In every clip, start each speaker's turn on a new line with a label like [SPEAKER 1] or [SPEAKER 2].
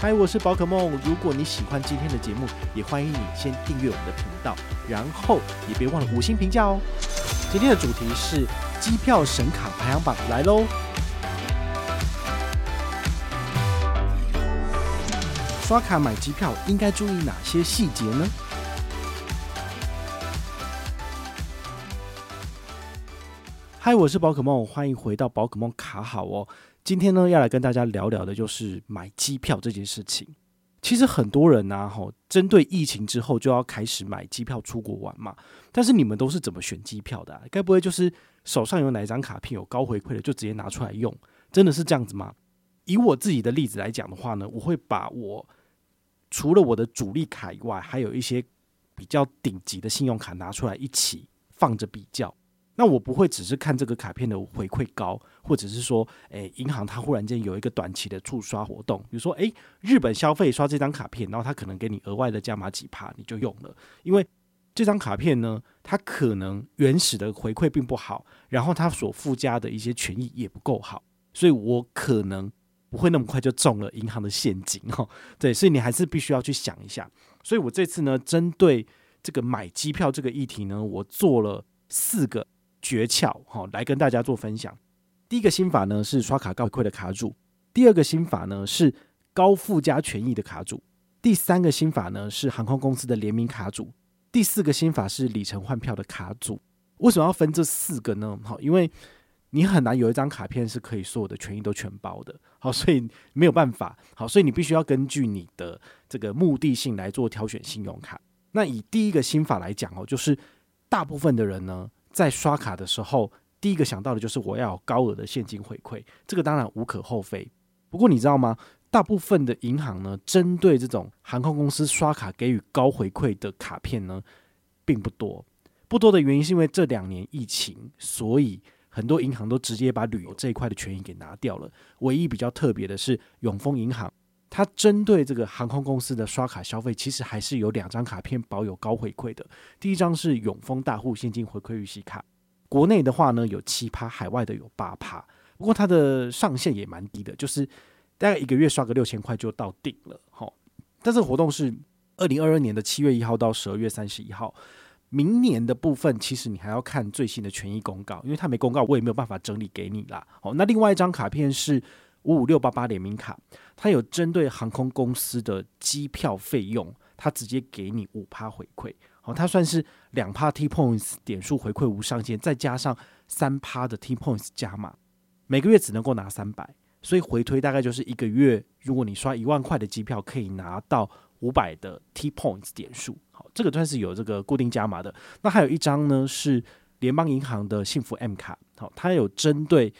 [SPEAKER 1] 嗨，我是宝可梦。如果你喜欢今天的节目，也欢迎你先订阅我们的频道，然后也别忘了五星评价哦。今天的主题是机票神卡排行榜来喽。刷卡买机票应该注意哪些细节呢？嗨，我是宝可梦，欢迎回到宝可梦卡好哦。今天呢，要来跟大家聊聊的就是买机票这件事情。其实很多人呢，吼，针对疫情之后就要开始买机票出国玩嘛。但是你们都是怎么选机票的啊？该不会就是手上有哪一张卡片有高回馈的，就直接拿出来用？真的是这样子吗？以我自己的例子来讲的话呢，我会把我除了我的主力卡以外，还有一些比较顶级的信用卡拿出来一起放着比较。那我不会只是看这个卡片的回馈高，或者是说，诶，银行它忽然间有一个短期的促刷活动，比如说，诶，日本消费刷这张卡片，然后它可能给你额外的加码几趴，你就用了。因为这张卡片呢，它可能原始的回馈并不好，然后它所附加的一些权益也不够好，所以我可能不会那么快就中了银行的陷阱哦。对，所以你还是必须要去想一下。所以我这次呢，针对这个买机票这个议题呢，我做了四个。诀窍哈，来跟大家做分享。第一个心法呢是刷卡高回馈的卡主，第二个心法呢是高附加权益的卡主，第三个心法呢是航空公司的联名卡主，第四个心法是里程换票的卡主。为什么要分这四个呢？好，因为你很难有一张卡片是可以所有的权益都全包的，好，所以没有办法，好，所以你必须要根据你的这个目的性来做挑选信用卡。那以第一个心法来讲哦，就是大部分的人呢。在刷卡的时候，第一个想到的就是我要有高额的现金回馈，这个当然无可厚非。不过你知道吗？大部分的银行呢，针对这种航空公司刷卡给予高回馈的卡片呢，并不多。不多的原因是因为这两年疫情，所以很多银行都直接把旅游这一块的权益给拿掉了。唯一比较特别的是永丰银行，它针对这个航空公司的刷卡消费，其实还是有两张卡片保有高回馈的。第一张是永丰大户现金回馈预习卡，国内的话呢有七趴，海外的有八趴。不过它的上限也蛮低的，就是大概一个月刷个六千块就到顶了。齁，但是活动是二零二二年的七月一号到十二月三十一号，明年的部分其实你还要看最新的权益公告，因为它没公告，我也没有办法整理给你啦。好，那另外一张卡片是。五五六八八联名卡，它有针对航空公司的机票费用，它直接给你五趴回馈。好，它算是两趴 T Points 点数回馈无上限，再加上三趴的 T Points 加码，每个月只能够拿三百，所以回推大概就是一个月，如果你刷一万块的机票，可以拿到五百的 T Points 点数。好，这个算是有这个固定加码的。那还有一张呢，是联邦银行的幸福 M 卡，好，它有针对。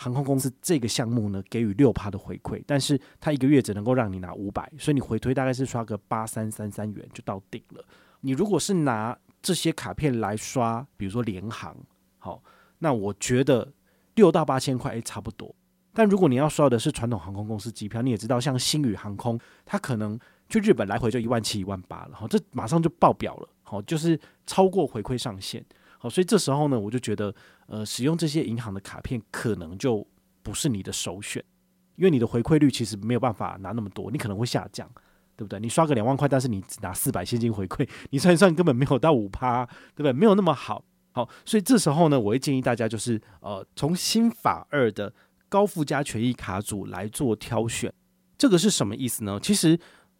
[SPEAKER 1] 航空公司这个项目呢，给予六趴的回馈，但是它一个月只能够让你拿五百，所以你回推大概是刷个八三三三元就到顶了。你如果是拿这些卡片来刷，比如说联航，好，那我觉得六到八千块诶差不多。但如果你要刷的是传统航空公司机票，你也知道，像星宇航空，它可能去日本来回就一万七、一万八了，好，这马上就爆表了，好，就是超过回馈上限。好，所以这时候呢，我就觉得，呃，使用这些银行的卡片可能就不是你的首选，因为你的回馈率其实没有办法拿那么多，你可能会下降，对不对？你刷个两万块，但是你只拿四百现金回馈，你算一算根本没有到五趴，对不对？没有那么好。好，所以这时候呢，我会建议大家就是，呃，从新法二的高附加权益卡组来做挑选。这个是什么意思呢？其实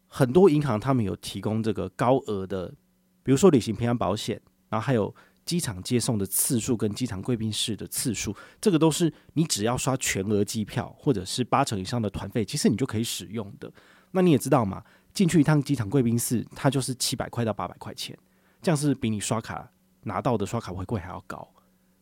[SPEAKER 1] 很多银行他们有提供这个高额的，比如说旅行平安保险，然后还有。机场接送的次数跟机场贵宾室的次数，这个都是你只要刷全额机票或者是八成以上的团费，其实你就可以使用的。那你也知道嘛，进去一趟机场贵宾室，它就是七百块到八百块钱，这样是比你刷卡拿到的刷卡回馈还要高，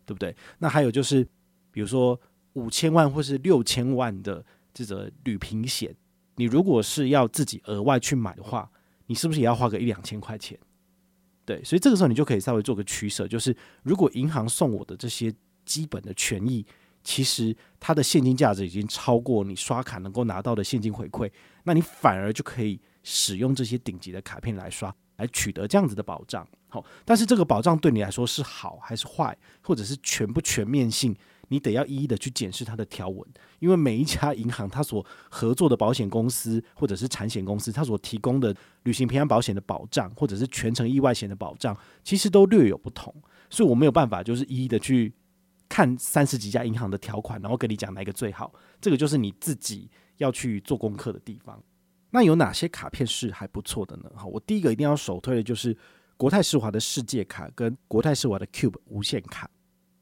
[SPEAKER 1] 对不对？那还有就是，比如说五千万或是六千万的这个旅平险，你如果是要自己额外去买的话，你是不是也要花个一两千块钱？对，所以这个时候你就可以稍微做个取舍，就是如果银行送我的这些基本的权益，其实它的现金价值已经超过你刷卡能够拿到的现金回馈，那你反而就可以使用这些顶级的卡片来刷，来取得这样子的保障。好，但是这个保障对你来说是好还是坏，或者是全不全面性，你得要一一的去检视它的条文，因为每一家银行它所合作的保险公司或者是产险公司，它所提供的旅行平安保险的保障，或者是全程意外险的保障，其实都略有不同，所以我没有办法就是一一的去看三十几家银行的条款，然后跟你讲哪一个最好，这个就是你自己要去做功课的地方。那有哪些卡片是还不错的呢？好，我第一个一定要首推的就是国泰世华的世界卡跟国泰世华的 Cube 无限卡。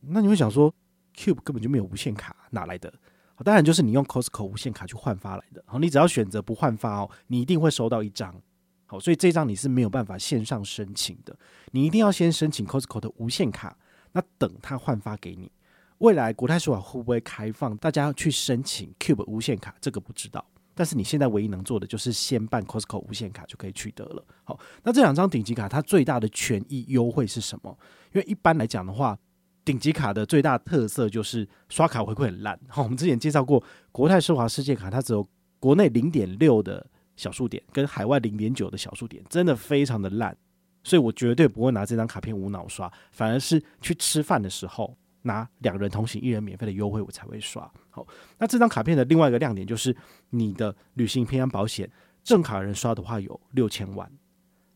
[SPEAKER 1] 那你会想说，Cube 根本就没有无限卡，哪来的？好，当然就是你用 Costco 无限卡去换发来的。好，你只要选择不换发哦，你一定会收到一张。好，所以这张你是没有办法线上申请的，你一定要先申请 Costco 的无限卡。那等他换发给你，未来国泰世华会不会开放大家去申请 Cube 无限卡？这个不知道。但是你现在唯一能做的就是先办 Costco 无限卡就可以取得了。好，那这两张顶级卡它最大的权益优惠是什么？因为一般来讲的话，顶级卡的最大特色就是刷卡回馈很烂。好，我们之前介绍过国泰世华世界卡，它只有国内零点六的小数点跟海外零点九的小数点，真的非常的烂。所以我绝对不会拿这张卡片无脑刷，反而是去吃饭的时候。拿两人同行一人免费的优惠，我才会刷。好，那这张卡片的另外一个亮点就是，你的旅行平安保险正卡人刷的话有六千万，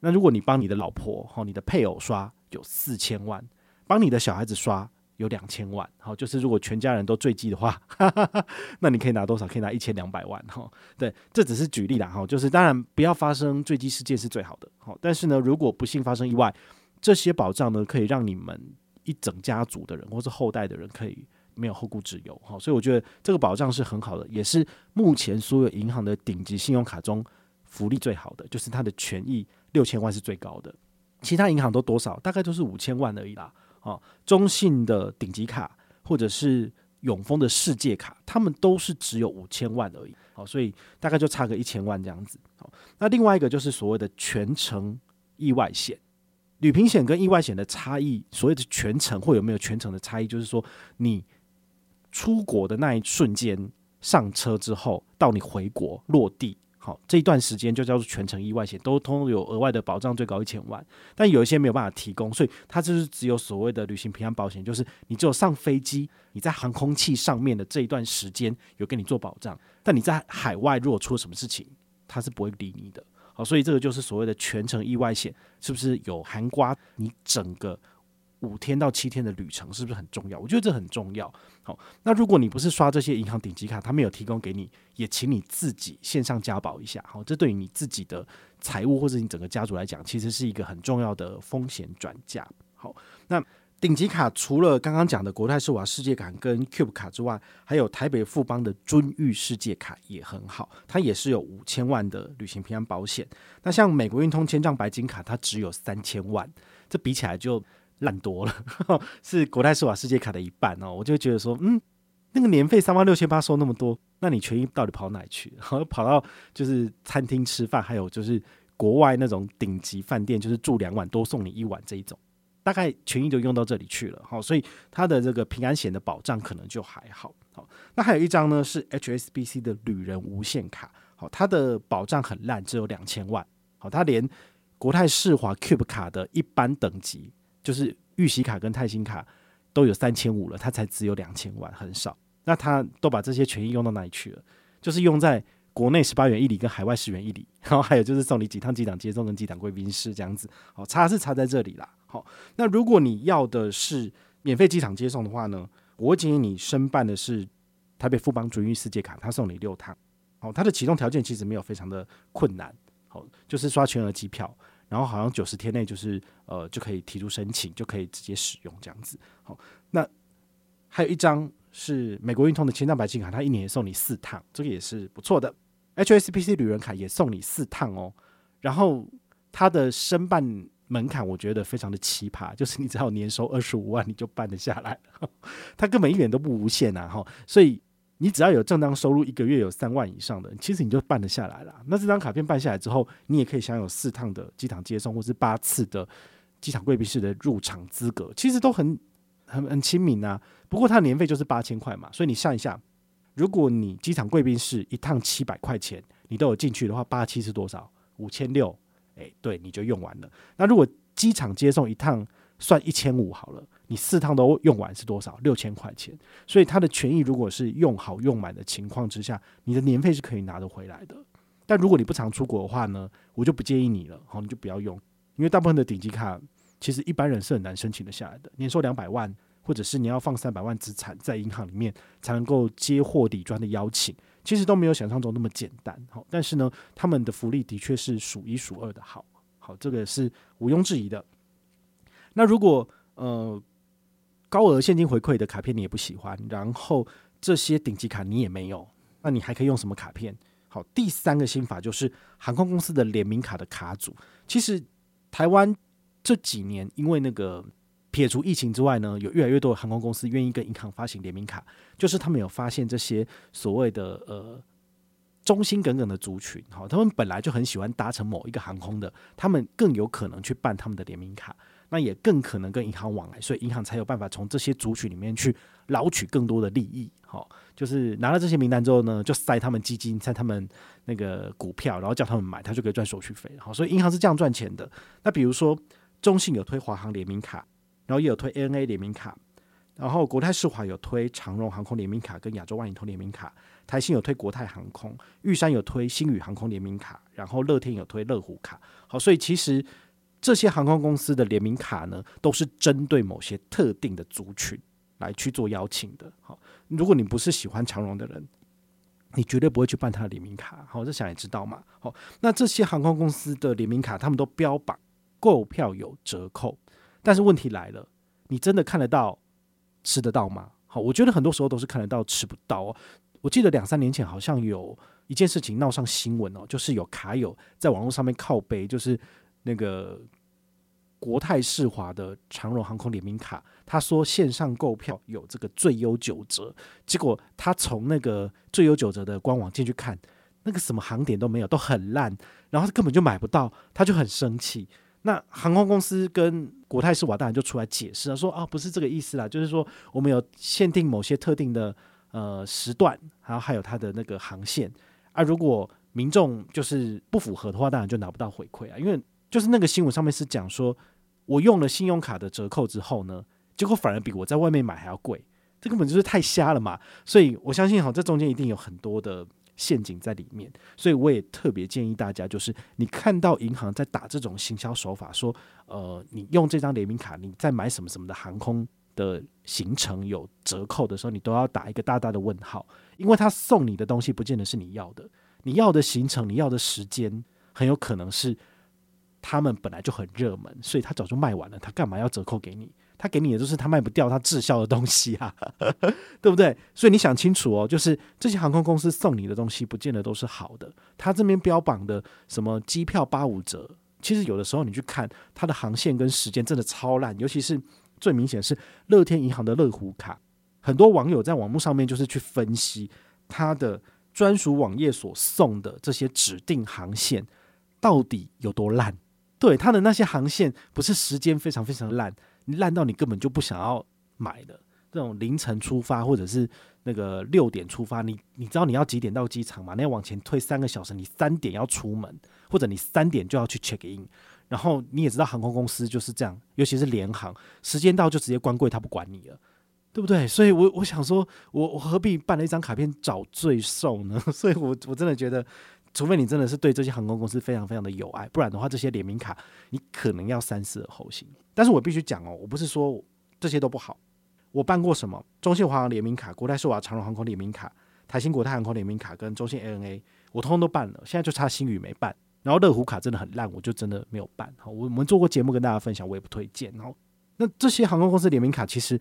[SPEAKER 1] 那如果你帮你的老婆和你的配偶刷有四千万，帮你的小孩子刷有两千万。好，就是如果全家人都坠机的话，那你可以拿多少？可以拿一千两百万。哈，对，这只是举例啦。哈，就是当然不要发生坠机事件是最好的。好，但是呢，如果不幸发生意外，这些保障呢可以让你们。一整家族的人，或是后代的人，可以没有后顾之忧，哈，所以我觉得这个保障是很好的，也是目前所有银行的顶级信用卡中福利最好的，就是它的权益六千万是最高的，其他银行都多少？大概都是五千万而已啦，啊，中信的顶级卡或者是永丰的世界卡，他们都是只有五千万而已，好，所以大概就差个一千万这样子，好，那另外一个就是所谓的全程意外险。旅平险跟意外险的差异，所谓的全程或有没有全程的差异，就是说你出国的那一瞬间上车之后，到你回国落地，好，这一段时间就叫做全程意外险，都通有额外的保障，最高一千万。但有一些没有办法提供，所以它就是只有所谓的旅行平安保险，就是你只有上飞机，你在航空器上面的这一段时间有给你做保障，但你在海外如果出了什么事情，它是不会理你的。好，所以这个就是所谓的全程意外险，是不是有含括你整个五天到七天的旅程，是不是很重要？我觉得这很重要。好，那如果你不是刷这些银行顶级卡，他没有提供给你，也请你自己线上加保一下。好，这对于你自己的财务或者你整个家族来讲，其实是一个很重要的风险转嫁。好，那。顶级卡除了刚刚讲的国泰世华世界卡跟 Cube 卡之外，还有台北富邦的尊誉世界卡也很好，它也是有五千万的旅行平安保险。那像美国运通千账白金卡，它只有三千万，这比起来就烂多了，是国泰世华世界卡的一半哦。我就觉得说，嗯，那个年费三万六千八收那么多，那你权益到底跑哪去？然 后跑到就是餐厅吃饭，还有就是国外那种顶级饭店，就是住两晚多送你一晚这一种。大概权益就用到这里去了，好，所以它的这个平安险的保障可能就还好，好，那还有一张呢是 HSBC 的旅人无限卡，好，它的保障很烂，只有两千万，好，它连国泰世华 Cube 卡的一般等级，就是玉玺卡跟泰兴卡都有三千五了，它才只有两千万，很少，那它都把这些权益用到哪里去了？就是用在。国内十八元一里跟海外十元一里，然后还有就是送你几趟机场接送跟机场贵宾室这样子，好，差是差在这里啦。好，那如果你要的是免费机场接送的话呢，我会建议你申办的是台北富邦尊誉世界卡，他送你六趟。好，它的启动条件其实没有非常的困难，好，就是刷全额机票，然后好像九十天内就是呃就可以提出申请，就可以直接使用这样子。好，那还有一张是美国运通的千帐白金卡，它一年也送你四趟，这个也是不错的。HSBC 旅人卡也送你四趟哦，然后它的申办门槛我觉得非常的奇葩，就是你只要年收二十五万你就办得下来，它根本一点都不无限啊哈，所以你只要有正当收入一个月有三万以上的，其实你就办得下来了。那这张卡片办下来之后，你也可以享有四趟的机场接送，或是八次的机场贵宾室的入场资格，其实都很很很亲民啊。不过它年费就是八千块嘛，所以你算一下。如果你机场贵宾室一趟七百块钱，你都有进去的话，八七是多少？五千六，哎，对，你就用完了。那如果机场接送一趟算一千五好了，你四趟都用完是多少？六千块钱。所以它的权益如果是用好用满的情况之下，你的年费是可以拿得回来的。但如果你不常出国的话呢，我就不建议你了，好，你就不要用，因为大部分的顶级卡其实一般人是很难申请得下来的，年收两百万。或者是你要放三百万资产在银行里面才能够接获底专的邀请，其实都没有想象中那么简单。好，但是呢，他们的福利的确是数一数二的好，好，这个是毋庸置疑的。那如果呃高额现金回馈的卡片你也不喜欢，然后这些顶级卡你也没有，那你还可以用什么卡片？好，第三个心法就是航空公司的联名卡的卡组。其实台湾这几年因为那个。撇除疫情之外呢，有越来越多的航空公司愿意跟银行发行联名卡，就是他们有发现这些所谓的呃忠心耿耿的族群，好，他们本来就很喜欢搭乘某一个航空的，他们更有可能去办他们的联名卡，那也更可能跟银行往来，所以银行才有办法从这些族群里面去捞取更多的利益，好，就是拿了这些名单之后呢，就塞他们基金，塞他们那个股票，然后叫他们买，他就可以赚手续费，好，所以银行是这样赚钱的。那比如说中信有推华航联名卡。然后也有推 ANA 联名卡，然后国泰世华有推长荣航空联名卡跟亚洲万里通联名卡，台新有推国泰航空，玉山有推星宇航空联名卡，然后乐天有推乐虎卡。好，所以其实这些航空公司的联名卡呢，都是针对某些特定的族群来去做邀请的。好，如果你不是喜欢长荣的人，你绝对不会去办他的联名卡。好，这想也知道嘛。好，那这些航空公司的联名卡，他们都标榜购票有折扣。但是问题来了，你真的看得到、吃得到吗？好，我觉得很多时候都是看得到、吃不到哦。我记得两三年前好像有一件事情闹上新闻哦，就是有卡友在网络上面靠背，就是那个国泰世华的长荣航空联名卡，他说线上购票有这个最优九折，结果他从那个最优九折的官网进去看，那个什么航点都没有，都很烂，然后他根本就买不到，他就很生气。那航空公司跟国泰世华当然就出来解释了，说啊不是这个意思啦，就是说我们有限定某些特定的呃时段，然后还有它的那个航线啊，如果民众就是不符合的话，当然就拿不到回馈啊，因为就是那个新闻上面是讲说，我用了信用卡的折扣之后呢，结果反而比我在外面买还要贵，这根本就是太瞎了嘛，所以我相信哈，这中间一定有很多的。陷阱在里面，所以我也特别建议大家，就是你看到银行在打这种行销手法，说，呃，你用这张联名卡，你在买什么什么的航空的行程有折扣的时候，你都要打一个大大的问号，因为他送你的东西不见得是你要的，你要的行程，你要的时间，很有可能是他们本来就很热门，所以他早就卖完了，他干嘛要折扣给你？他给你的都是他卖不掉、他滞销的东西啊，对不对？所以你想清楚哦，就是这些航空公司送你的东西，不见得都是好的。他这边标榜的什么机票八五折，其实有的时候你去看它的航线跟时间，真的超烂。尤其是最明显是乐天银行的乐虎卡，很多网友在网络上面就是去分析它的专属网页所送的这些指定航线到底有多烂。对，它的那些航线不是时间非常非常烂。烂到你根本就不想要买的这种凌晨出发，或者是那个六点出发，你你知道你要几点到机场吗？那要往前推三个小时，你三点要出门，或者你三点就要去 check in，然后你也知道航空公司就是这样，尤其是联航，时间到就直接关柜，他不管你了，对不对？所以我，我我想说，我我何必办了一张卡片找罪受呢？所以我我真的觉得。除非你真的是对这些航空公司非常非常的有爱，不然的话，这些联名卡你可能要三思而后行。但是我必须讲哦，我不是说这些都不好。我办过什么？中信华航联名卡、国泰世华长荣航空联名卡、台新国泰航空联名卡跟中信 ANA，我通通都办了。现在就差星宇没办。然后乐虎卡真的很烂，我就真的没有办。好，我们做过节目跟大家分享，我也不推荐。然后，那这些航空公司联名卡，其实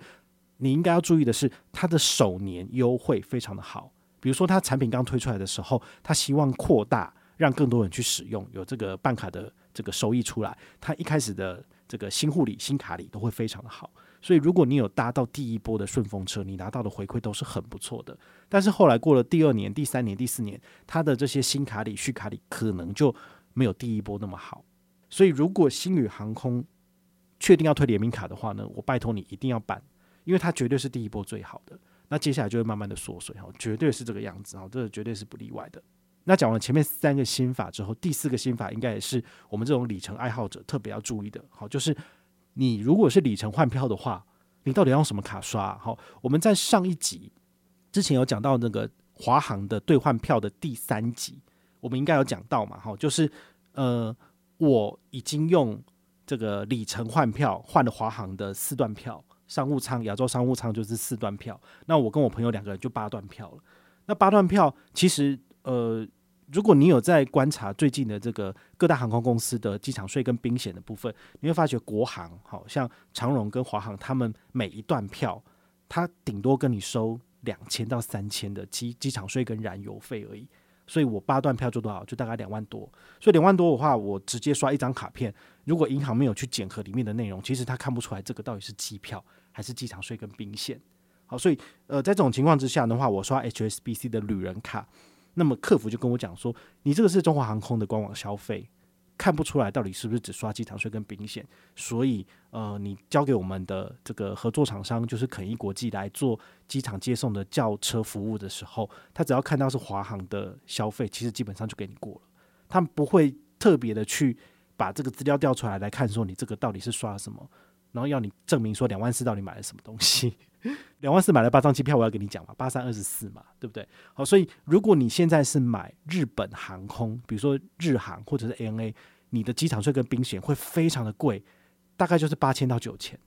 [SPEAKER 1] 你应该要注意的是，它的首年优惠非常的好。比如说，他产品刚推出来的时候，他希望扩大，让更多人去使用，有这个办卡的这个收益出来。他一开始的这个新护理、新卡里都会非常的好。所以，如果你有搭到第一波的顺风车，你拿到的回馈都是很不错的。但是后来过了第二年、第三年、第四年，他的这些新卡里、续卡里可能就没有第一波那么好。所以，如果星宇航空确定要推联名卡的话呢，我拜托你一定要办，因为它绝对是第一波最好的。那接下来就会慢慢的缩水哈，绝对是这个样子哈，这个绝对是不例外的。那讲完前面三个心法之后，第四个心法应该也是我们这种里程爱好者特别要注意的，好，就是你如果是里程换票的话，你到底要用什么卡刷？好，我们在上一集之前有讲到那个华航的兑换票的第三集，我们应该有讲到嘛？哈，就是呃，我已经用这个里程换票换了华航的四段票，商务舱、亚洲商务舱就是四段票。那我跟我朋友两个人就八段票了。那八段票其实呃。如果你有在观察最近的这个各大航空公司的机场税跟宾险的部分，你会发觉国航好像长荣跟华航，他们每一段票，它顶多跟你收两千到三千的机机场税跟燃油费而已。所以我八段票就多少？就大概两万多。所以两万多的话，我直接刷一张卡片，如果银行没有去检核里面的内容，其实他看不出来这个到底是机票还是机场税跟宾线。好，所以呃，在这种情况之下的话，我刷 HSBC 的旅人卡。那么客服就跟我讲说，你这个是中华航空的官网消费，看不出来到底是不是只刷机场税跟宾险，所以呃，你交给我们的这个合作厂商就是肯一国际来做机场接送的轿车服务的时候，他只要看到是华航的消费，其实基本上就给你过了，他们不会特别的去把这个资料调出来来看说你这个到底是刷什么，然后要你证明说两万四到底买了什么东西。两万四买了八张机票，我要跟你讲嘛，八三二十四嘛，对不对？好，所以如果你现在是买日本航空，比如说日航或者是 ANA，你的机场税跟冰险会非常的贵，大概就是八千到九千。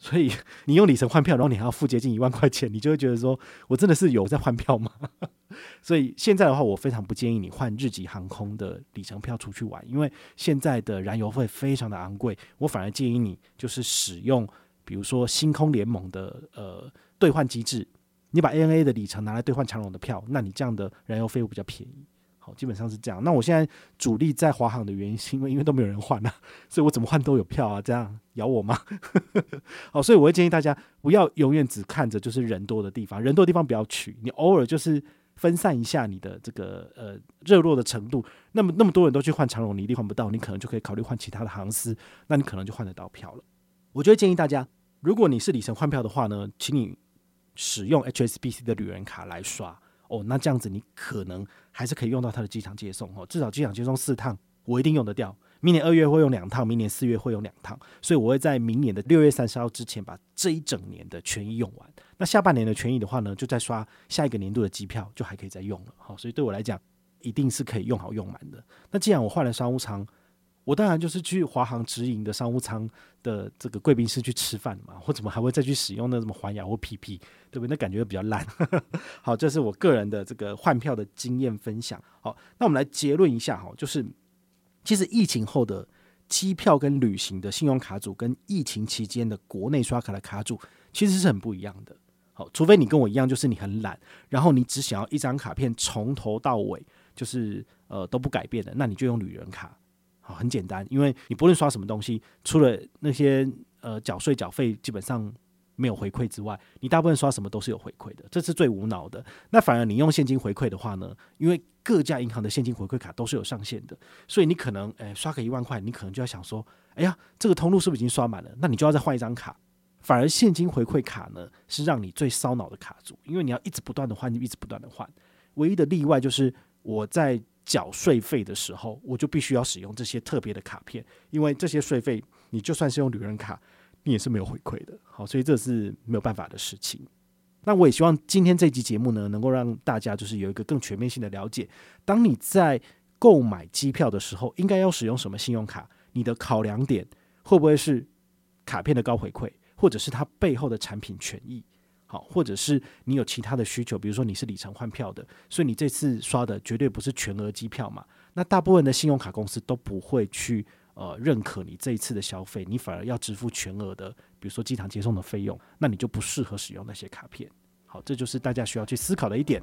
[SPEAKER 1] 所以 你用里程换票，然后你还要付接近一万块钱，你就会觉得说我真的是有在换票吗？所以现在的话，我非常不建议你换日籍航空的里程票出去玩，因为现在的燃油费非常的昂贵，我反而建议你就是使用。比如说星空联盟的呃兑换机制，你把 ANA 的里程拿来兑换长荣的票，那你这样的燃油费会比较便宜。基本上是这样。那我现在主力在华航的原因，是因为因为都没有人换啊，所以我怎么换都有票啊。这样咬我吗？好，所以我会建议大家不要永远只看着就是人多的地方，人多的地方不要去，你偶尔就是分散一下你的这个呃热络的程度。那么那么多人都去换长荣，你一定换不到，你可能就可以考虑换其他的航司，那你可能就换得到票了。我就会建议大家。如果你是里程换票的话呢，请你使用 HSBC 的旅人卡来刷哦。那这样子你可能还是可以用到它的机场接送哦，至少机场接送四趟，我一定用得掉。明年二月会用两趟，明年四月会用两趟，所以我会在明年的六月三十号之前把这一整年的权益用完。那下半年的权益的话呢，就再刷下一个年度的机票，就还可以再用了。好，所以对我来讲，一定是可以用好用满的。那既然我换了商务舱。我当然就是去华航直营的商务舱的这个贵宾室去吃饭嘛，我怎么还会再去使用那什么环亚或 PP，对不对？那感觉比较烂。好，这是我个人的这个换票的经验分享。好，那我们来结论一下哈，就是其实疫情后的机票跟旅行的信用卡组跟疫情期间的国内刷卡的卡组其实是很不一样的。好，除非你跟我一样，就是你很懒，然后你只想要一张卡片从头到尾就是呃都不改变的，那你就用旅人卡。很简单，因为你不论刷什么东西，除了那些呃缴税缴费基本上没有回馈之外，你大部分刷什么都是有回馈的，这是最无脑的。那反而你用现金回馈的话呢，因为各家银行的现金回馈卡都是有上限的，所以你可能诶、刷个一万块，你可能就要想说，哎呀，这个通路是不是已经刷满了？那你就要再换一张卡。反而现金回馈卡呢，是让你最烧脑的卡组，因为你要一直不断的换，一直不断的换。唯一的例外就是我在。缴税费的时候，我就必须要使用这些特别的卡片，因为这些税费你就算是用旅人卡，你也是没有回馈的。好，所以这是没有办法的事情。那我也希望今天这集节目呢，能够让大家就是有一个更全面性的了解。当你在购买机票的时候，应该要使用什么信用卡？你的考量点会不会是卡片的高回馈，或者是它背后的产品权益？好，或者是你有其他的需求，比如说你是里程换票的，所以你这次刷的绝对不是全额机票嘛？那大部分的信用卡公司都不会去呃认可你这一次的消费，你反而要支付全额的，比如说机场接送的费用，那你就不适合使用那些卡片。好，这就是大家需要去思考的一点。